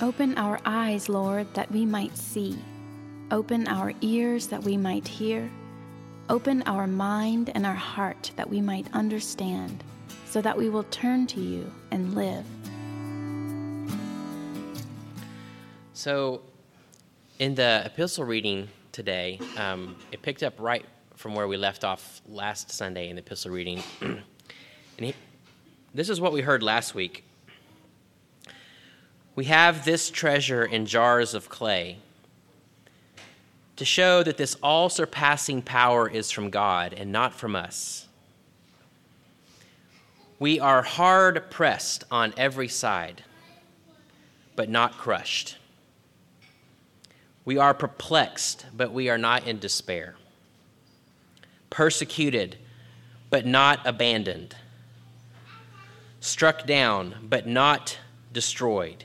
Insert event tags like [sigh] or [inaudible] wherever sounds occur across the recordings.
Open our eyes, Lord, that we might see. Open our ears that we might hear. Open our mind and our heart that we might understand, so that we will turn to you and live. So, in the epistle reading today, um, it picked up right from where we left off last Sunday in the epistle reading. [clears throat] and he, this is what we heard last week. We have this treasure in jars of clay to show that this all surpassing power is from God and not from us. We are hard pressed on every side, but not crushed. We are perplexed, but we are not in despair. Persecuted, but not abandoned. Struck down, but not destroyed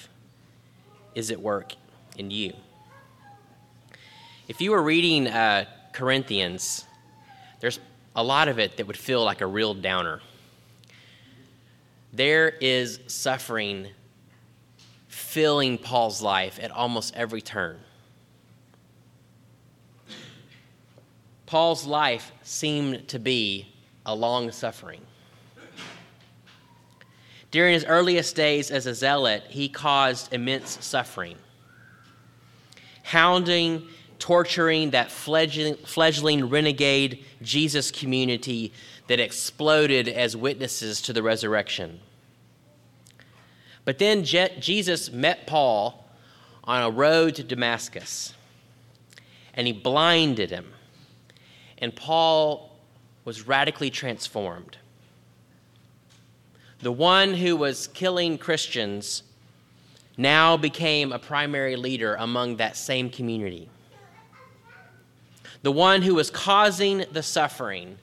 is at work in you. If you were reading uh, Corinthians, there's a lot of it that would feel like a real downer. There is suffering filling Paul's life at almost every turn. Paul's life seemed to be a long suffering. During his earliest days as a zealot, he caused immense suffering, hounding, torturing that fledgling, fledgling renegade Jesus community that exploded as witnesses to the resurrection. But then Je- Jesus met Paul on a road to Damascus, and he blinded him. And Paul was radically transformed the one who was killing Christians now became a primary leader among that same community. The one who was causing the suffering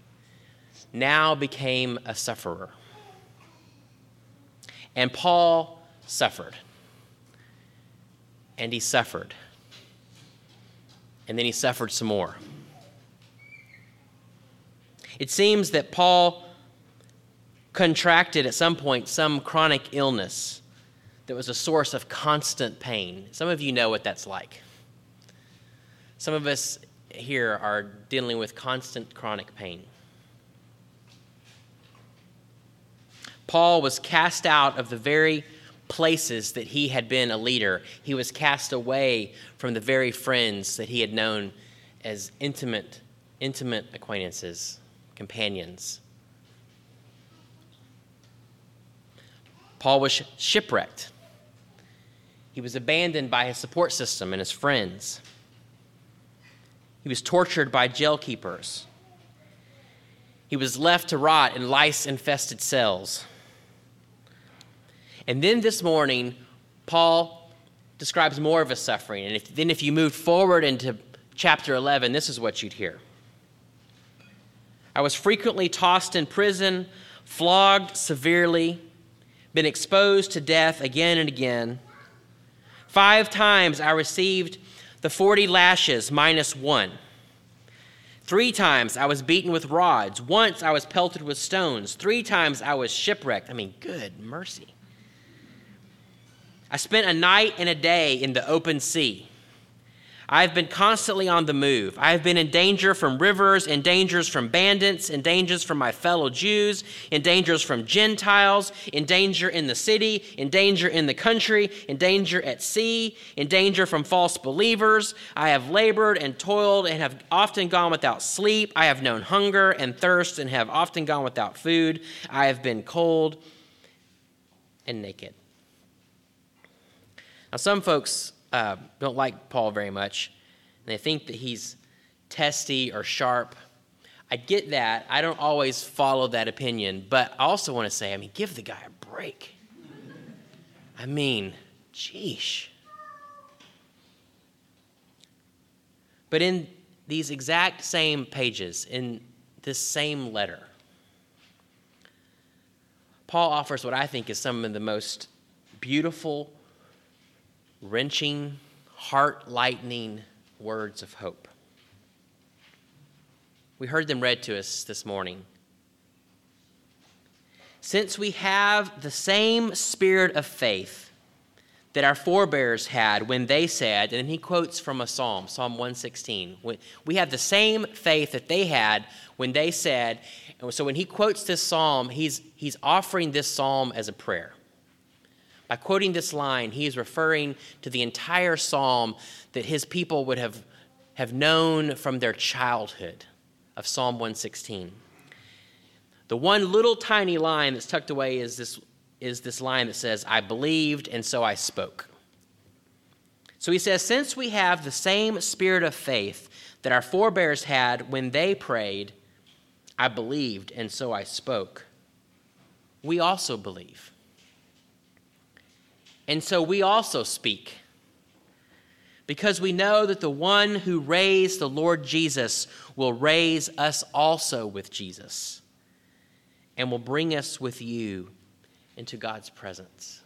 now became a sufferer. And Paul suffered. And he suffered. And then he suffered some more. It seems that Paul contracted at some point some chronic illness that was a source of constant pain. Some of you know what that's like. Some of us here are dealing with constant chronic pain. Paul was cast out of the very places that he had been a leader. He was cast away from the very friends that he had known as intimate intimate acquaintances, companions. Paul was shipwrecked. He was abandoned by his support system and his friends. He was tortured by jail keepers. He was left to rot in lice infested cells. And then this morning, Paul describes more of his suffering. And if, then, if you move forward into chapter 11, this is what you'd hear I was frequently tossed in prison, flogged severely been exposed to death again and again. Five times I received the 40 lashes minus one. Three times I was beaten with rods. Once I was pelted with stones. Three times I was shipwrecked. I mean, good mercy. I spent a night and a day in the open sea. I've been constantly on the move. I've been in danger from rivers, in dangers from bandits, in dangers from my fellow Jews, in dangers from Gentiles, in danger in the city, in danger in the country, in danger at sea, in danger from false believers. I have labored and toiled and have often gone without sleep. I have known hunger and thirst and have often gone without food. I have been cold and naked. Now, some folks uh, don't like Paul very much, and they think that he's testy or sharp. I get that. I don't always follow that opinion, but I also want to say, I mean, give the guy a break. I mean, sheesh. But in these exact same pages, in this same letter, Paul offers what I think is some of the most beautiful, wrenching, heart lightening words of hope. We heard them read to us this morning. Since we have the same spirit of faith that our forebears had when they said, and he quotes from a psalm, Psalm 116. We have the same faith that they had when they said, so when he quotes this psalm, he's, he's offering this psalm as a prayer. By quoting this line, he is referring to the entire psalm that his people would have, have known from their childhood of Psalm 116. The one little tiny line that's tucked away is this, is this line that says, I believed and so I spoke. So he says, Since we have the same spirit of faith that our forebears had when they prayed, I believed and so I spoke, we also believe. And so we also speak because we know that the one who raised the Lord Jesus will raise us also with Jesus and will bring us with you into God's presence.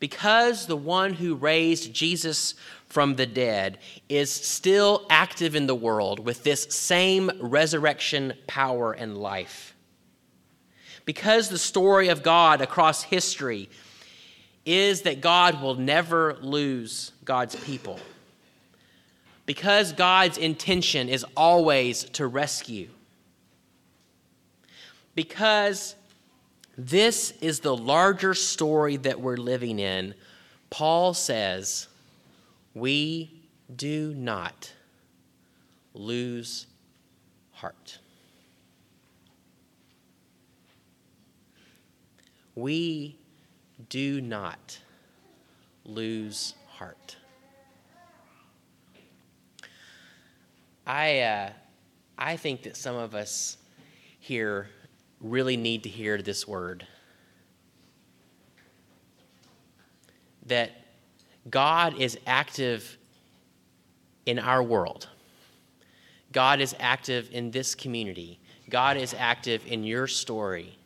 Because the one who raised Jesus from the dead is still active in the world with this same resurrection power and life. Because the story of God across history is that God will never lose God's people. Because God's intention is always to rescue. Because this is the larger story that we're living in, Paul says, we do not lose heart. We do not lose heart. I, uh, I think that some of us here really need to hear this word that God is active in our world. God is active in this community. God is active in your story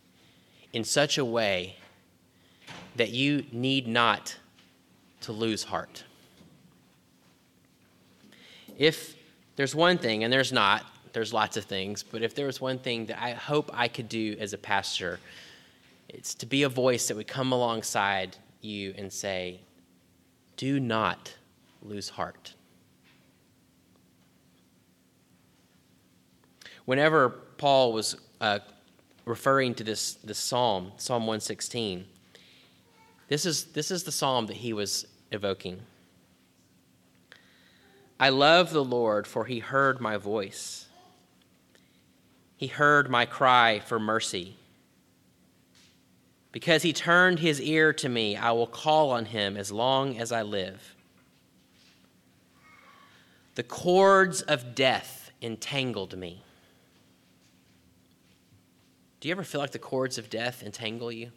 in such a way that you need not to lose heart. If there's one thing, and there's not, there's lots of things, but if there was one thing that I hope I could do as a pastor, it's to be a voice that would come alongside you and say, Do not lose heart. Whenever Paul was uh, referring to this, this psalm, Psalm 116, this is, this is the psalm that he was evoking. I love the Lord, for he heard my voice. He heard my cry for mercy. Because he turned his ear to me, I will call on him as long as I live. The cords of death entangled me. Do you ever feel like the cords of death entangle you?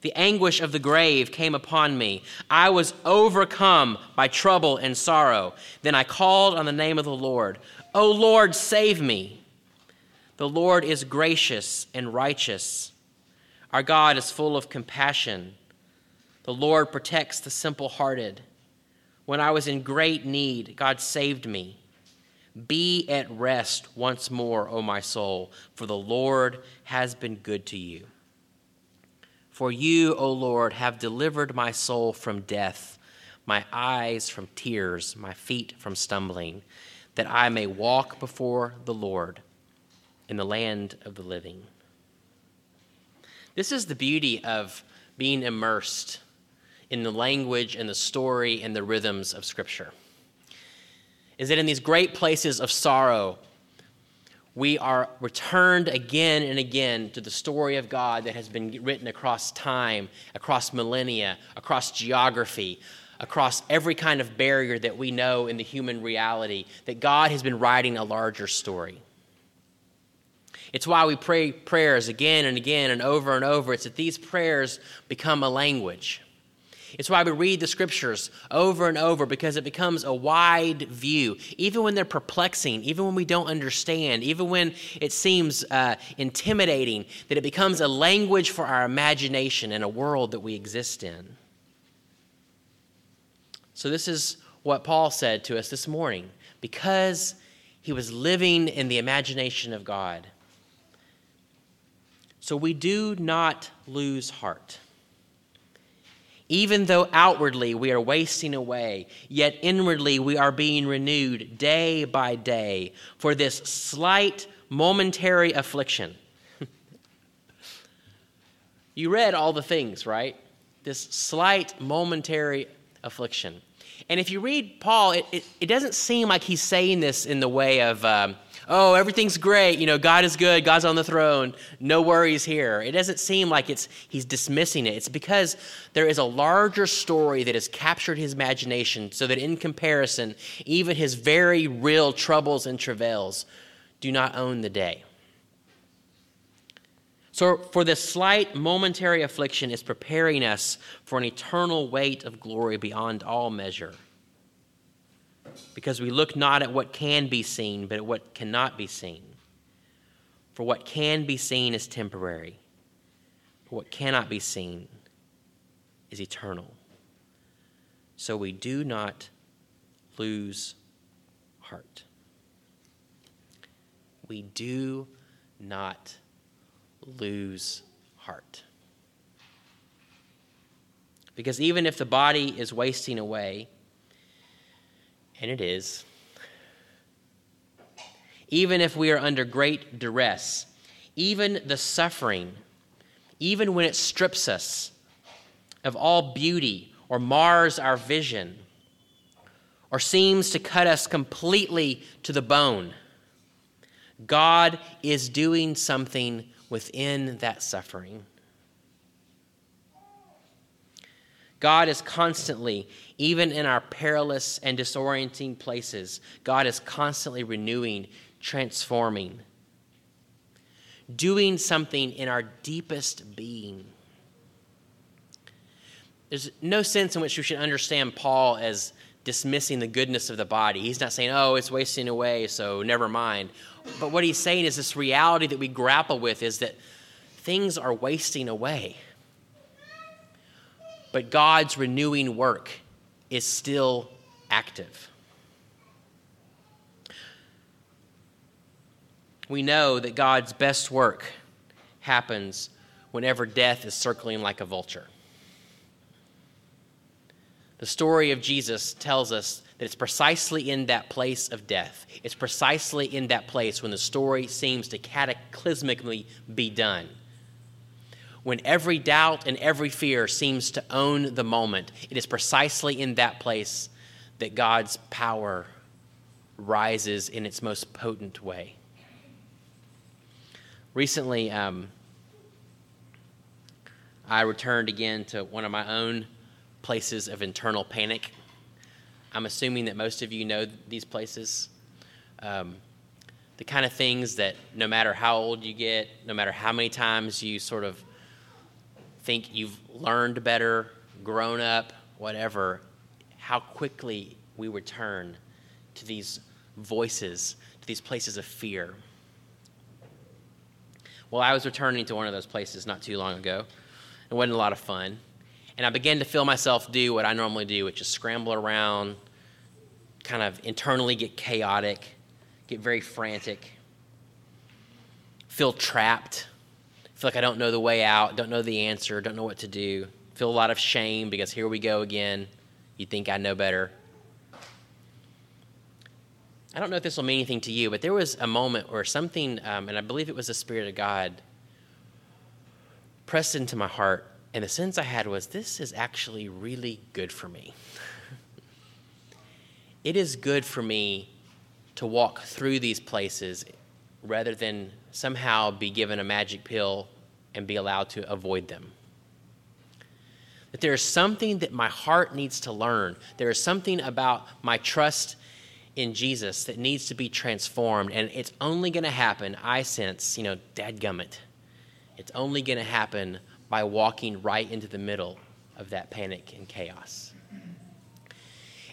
The anguish of the grave came upon me. I was overcome by trouble and sorrow. Then I called on the name of the Lord. O Lord, save me. The Lord is gracious and righteous. Our God is full of compassion. The Lord protects the simple hearted. When I was in great need, God saved me. Be at rest once more, O my soul, for the Lord has been good to you. For you, O Lord, have delivered my soul from death, my eyes from tears, my feet from stumbling, that I may walk before the Lord in the land of the living. This is the beauty of being immersed in the language and the story and the rhythms of Scripture. Is that in these great places of sorrow, we are returned again and again to the story of God that has been written across time, across millennia, across geography, across every kind of barrier that we know in the human reality, that God has been writing a larger story. It's why we pray prayers again and again and over and over. It's that these prayers become a language. It's why we read the scriptures over and over because it becomes a wide view. Even when they're perplexing, even when we don't understand, even when it seems uh, intimidating, that it becomes a language for our imagination in a world that we exist in. So, this is what Paul said to us this morning. Because he was living in the imagination of God. So, we do not lose heart. Even though outwardly we are wasting away, yet inwardly we are being renewed day by day for this slight momentary affliction. [laughs] you read all the things, right? This slight momentary affliction. And if you read Paul, it, it, it, doesn't seem like he's saying this in the way of, um, oh, everything's great, you know, God is good, God's on the throne, no worries here. It doesn't seem like it's he's dismissing it. It's because there is a larger story that has captured his imagination so that in comparison, even his very real troubles and travails do not own the day. So, for this slight momentary affliction is preparing us for an eternal weight of glory beyond all measure. Because we look not at what can be seen, but at what cannot be seen. For what can be seen is temporary, but what cannot be seen is eternal. So we do not lose heart. We do not lose heart. Because even if the body is wasting away, and it is, even if we are under great duress, even the suffering, even when it strips us of all beauty or mars our vision or seems to cut us completely to the bone, God is doing something within that suffering. God is constantly, even in our perilous and disorienting places, God is constantly renewing, transforming, doing something in our deepest being. There's no sense in which we should understand Paul as dismissing the goodness of the body. He's not saying, oh, it's wasting away, so never mind. But what he's saying is this reality that we grapple with is that things are wasting away. But God's renewing work is still active. We know that God's best work happens whenever death is circling like a vulture. The story of Jesus tells us that it's precisely in that place of death, it's precisely in that place when the story seems to cataclysmically be done. When every doubt and every fear seems to own the moment, it is precisely in that place that God's power rises in its most potent way. Recently, um, I returned again to one of my own places of internal panic. I'm assuming that most of you know these places. Um, the kind of things that no matter how old you get, no matter how many times you sort of think you've learned better, grown up, whatever, how quickly we return to these voices, to these places of fear. Well, I was returning to one of those places not too long ago. It wasn't a lot of fun. And I began to feel myself do what I normally do, which is scramble around, kind of internally get chaotic, get very frantic, feel trapped, feel like I don't know the way out, don't know the answer, don't know what to do, feel a lot of shame because here we go again. You think I know better. I don't know if this will mean anything to you, but there was a moment where something, um, and I believe it was the Spirit of God, pressed into my heart and the sense I had was this is actually really good for me. [laughs] it is good for me to walk through these places rather than somehow be given a magic pill and be allowed to avoid them. That there is something that my heart needs to learn. There is something about my trust in Jesus that needs to be transformed. And it's only going to happen, I sense, you know, dadgummit. It's only going to happen by walking right into the middle of that panic and chaos.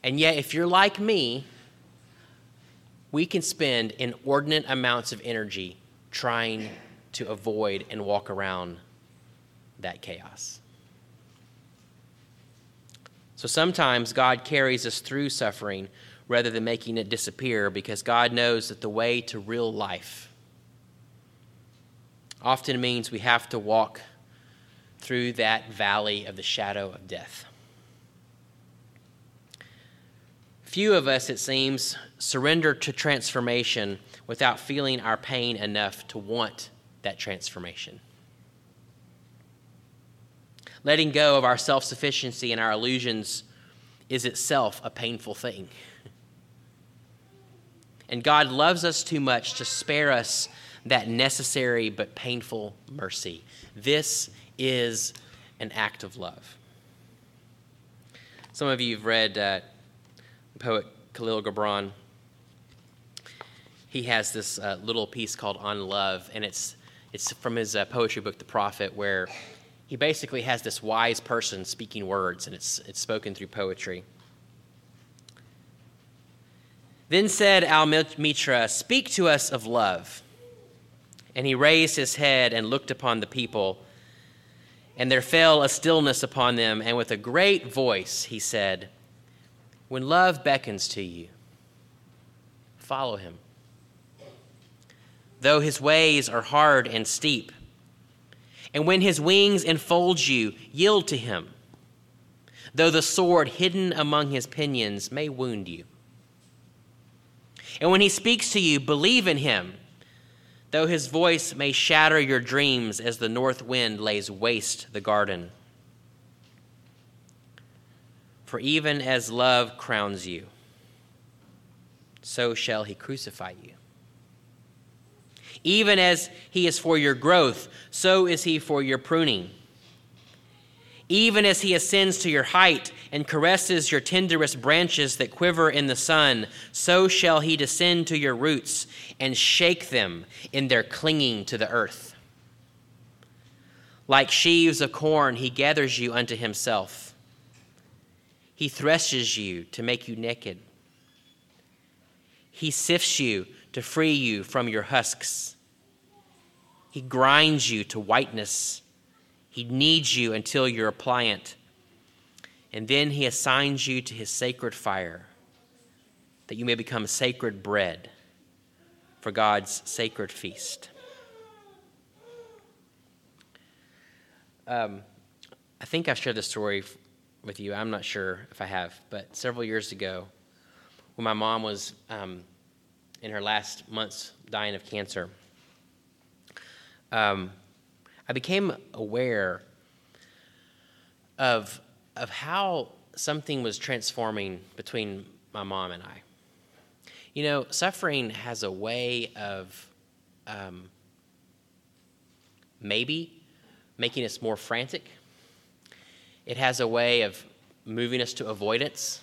And yet, if you're like me, we can spend inordinate amounts of energy trying to avoid and walk around that chaos. So sometimes God carries us through suffering rather than making it disappear because God knows that the way to real life often means we have to walk through that valley of the shadow of death. Few of us, it seems, surrender to transformation without feeling our pain enough to want that transformation. Letting go of our self sufficiency and our illusions is itself a painful thing. And God loves us too much to spare us that necessary but painful mercy. This is an act of love. Some of you have read uh, poet Khalil Gibran. He has this uh, little piece called On Love, and it's, it's from his uh, poetry book, The Prophet, where he basically has this wise person speaking words, and it's, it's spoken through poetry. Then said Almitra, Speak to us of love. And he raised his head and looked upon the people. And there fell a stillness upon them, and with a great voice he said, When love beckons to you, follow him. Though his ways are hard and steep, and when his wings enfold you, yield to him. Though the sword hidden among his pinions may wound you. And when he speaks to you, believe in him, though his voice may shatter your dreams as the north wind lays waste the garden. For even as love crowns you, so shall he crucify you. Even as he is for your growth, so is he for your pruning. Even as he ascends to your height and caresses your tenderest branches that quiver in the sun, so shall he descend to your roots and shake them in their clinging to the earth. Like sheaves of corn, he gathers you unto himself. He threshes you to make you naked. He sifts you to free you from your husks. He grinds you to whiteness he kneads you until you're pliant. And then he assigns you to his sacred fire, that you may become sacred bread for God's sacred feast. Um, I think I've shared this story with you. I'm not sure if I have, but several years ago, when my mom was um, in her last months dying of cancer, um, I became aware of, of how something was transforming between my mom and I. You know, suffering has a way of um, maybe making us more frantic. It has a way of moving us to avoidance.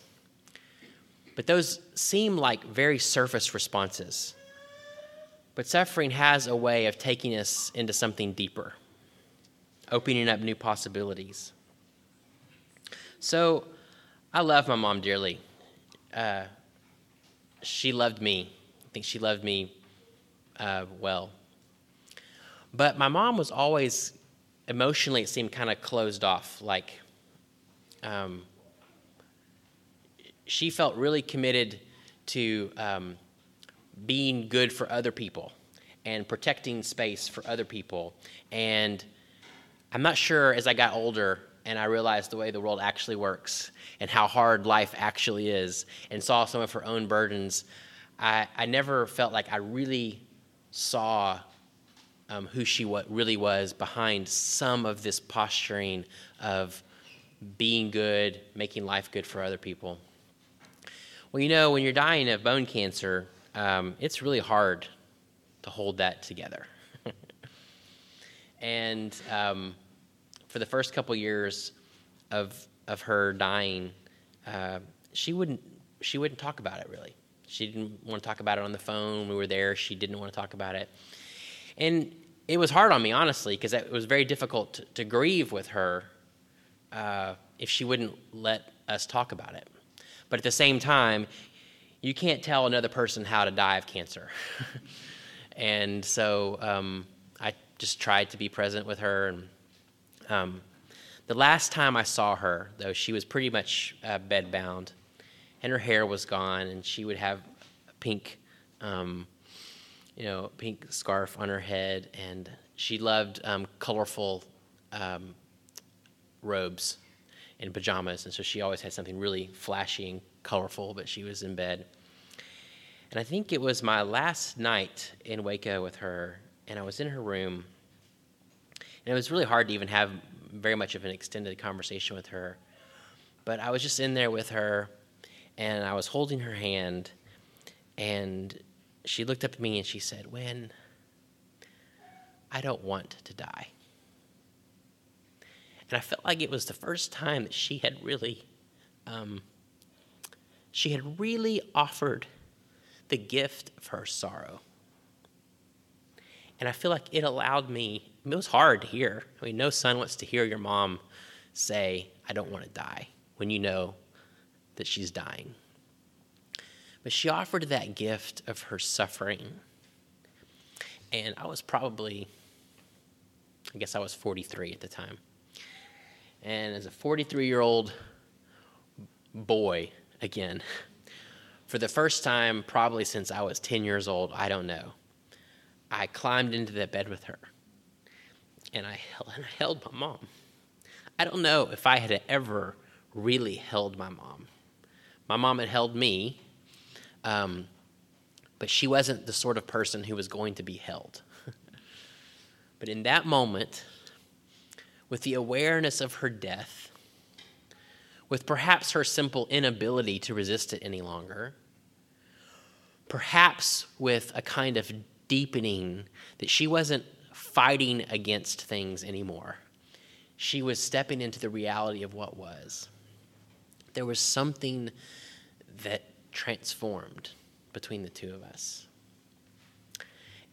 But those seem like very surface responses. But suffering has a way of taking us into something deeper opening up new possibilities. So I love my mom dearly. Uh, she loved me. I think she loved me uh, well. But my mom was always emotionally, it seemed kind of closed off. Like, um, she felt really committed to um, being good for other people and protecting space for other people and I'm not sure as I got older and I realized the way the world actually works and how hard life actually is and saw some of her own burdens, I, I never felt like I really saw um, who she really was behind some of this posturing of being good, making life good for other people. Well, you know, when you're dying of bone cancer, um, it's really hard to hold that together. [laughs] And um, for the first couple years of of her dying, uh, she wouldn't she wouldn't talk about it really. She didn't want to talk about it on the phone. We were there. She didn't want to talk about it. And it was hard on me, honestly, because it was very difficult to, to grieve with her uh, if she wouldn't let us talk about it. But at the same time, you can't tell another person how to die of cancer. [laughs] and so um, I just tried to be present with her. And um, the last time I saw her, though, she was pretty much uh, bedbound, and her hair was gone, and she would have a pink, um, you know, pink scarf on her head, and she loved um, colorful um, robes and pajamas, and so she always had something really flashy and colorful. But she was in bed, and I think it was my last night in Waco with her, and I was in her room, and it was really hard to even have very much of an extended conversation with her. But I was just in there with her, and I was holding her hand, and she looked up at me and she said, When I don't want to die. And I felt like it was the first time that she had really, um, she had really offered the gift of her sorrow. And I feel like it allowed me, it was hard to hear. I mean, no son wants to hear your mom say, I don't want to die, when you know that she's dying. But she offered that gift of her suffering. And I was probably, I guess I was 43 at the time. And as a 43 year old boy, again, for the first time, probably since I was 10 years old, I don't know, I climbed into that bed with her. And I, and I held my mom. I don't know if I had ever really held my mom. My mom had held me, um, but she wasn't the sort of person who was going to be held. [laughs] but in that moment, with the awareness of her death, with perhaps her simple inability to resist it any longer, perhaps with a kind of deepening that she wasn't fighting against things anymore. She was stepping into the reality of what was. There was something that transformed between the two of us.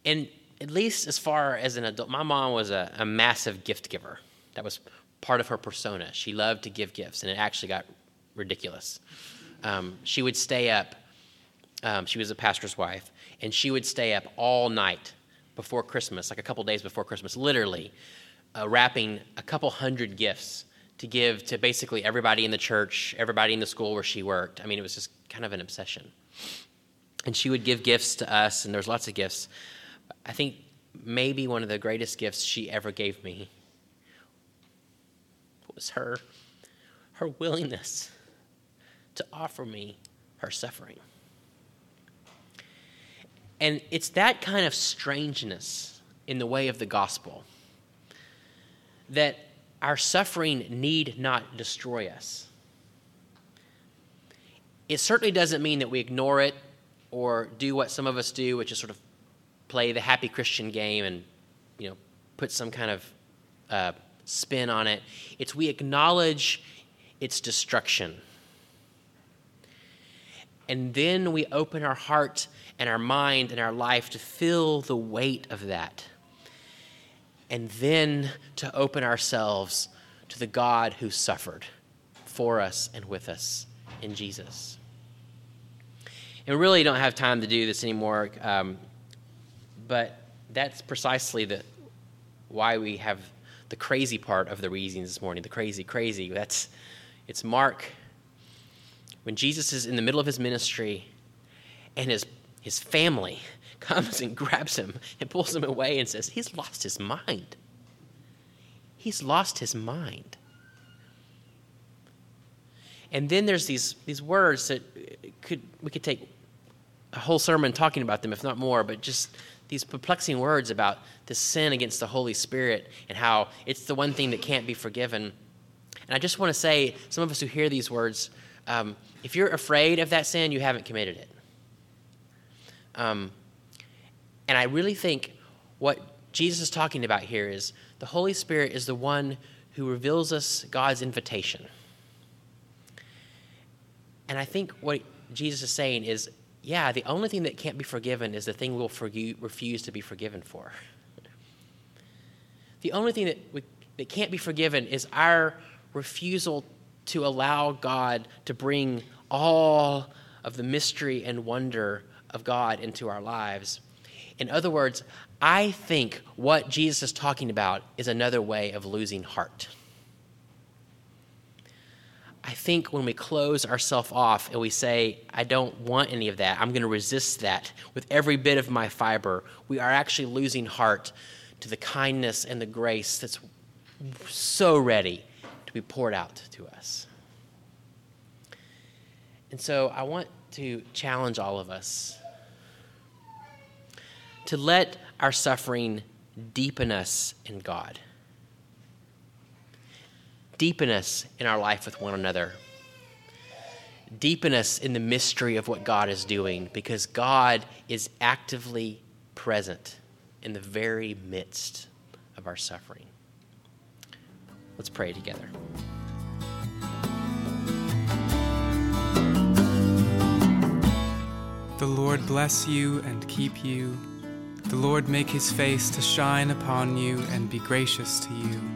And at least as far as an adult, my mom was a, a massive gift giver. That was part of her persona. She loved to give gifts, and it actually got ridiculous. Um, she would stay up, um, she was a pastor's wife, and she would stay up all night before Christmas, like a couple days before Christmas, literally uh, wrapping a couple hundred gifts to give to basically everybody in the church, everybody in the school where she worked. I mean, it was just kind of an obsession. And she would give gifts to us, and there's lots of gifts. I think maybe one of the greatest gifts she ever gave me was her, her willingness to offer me her suffering. And it's that kind of strangeness in the way of the gospel that our suffering need not destroy us. It certainly doesn't mean that we ignore it or do what some of us do, which is sort of play the happy Christian game and you know put some kind of uh, spin on it. It's we acknowledge its destruction. And then we open our heart and our mind and our life to feel the weight of that. And then to open ourselves to the God who suffered for us and with us in Jesus. And we really don't have time to do this anymore, um, but that's precisely the, why we have the crazy part of the readings this morning. The crazy, crazy. That's it's Mark when Jesus is in the middle of his ministry and his his family [laughs] comes and grabs him and pulls him away and says, He's lost his mind. He's lost his mind. And then there's these, these words that could we could take a whole sermon talking about them, if not more, but just these perplexing words about the sin against the Holy Spirit and how it's the one thing that can't be forgiven. And I just want to say, some of us who hear these words, um, if you're afraid of that sin, you haven't committed it. Um, and I really think what Jesus is talking about here is the Holy Spirit is the one who reveals us God's invitation. And I think what Jesus is saying is yeah, the only thing that can't be forgiven is the thing we'll refuse to be forgiven for. The only thing that, we, that can't be forgiven is our refusal to allow God to bring all of the mystery and wonder of God into our lives. In other words, I think what Jesus is talking about is another way of losing heart. I think when we close ourselves off and we say, I don't want any of that, I'm going to resist that with every bit of my fiber, we are actually losing heart to the kindness and the grace that's so ready to be poured out to us. And so I want to challenge all of us to let our suffering deepen us in God deepen us in our life with one another. Deepen us in the mystery of what God is doing because God is actively present in the very midst of our suffering. Let's pray together. The Lord bless you and keep you. The Lord make his face to shine upon you and be gracious to you.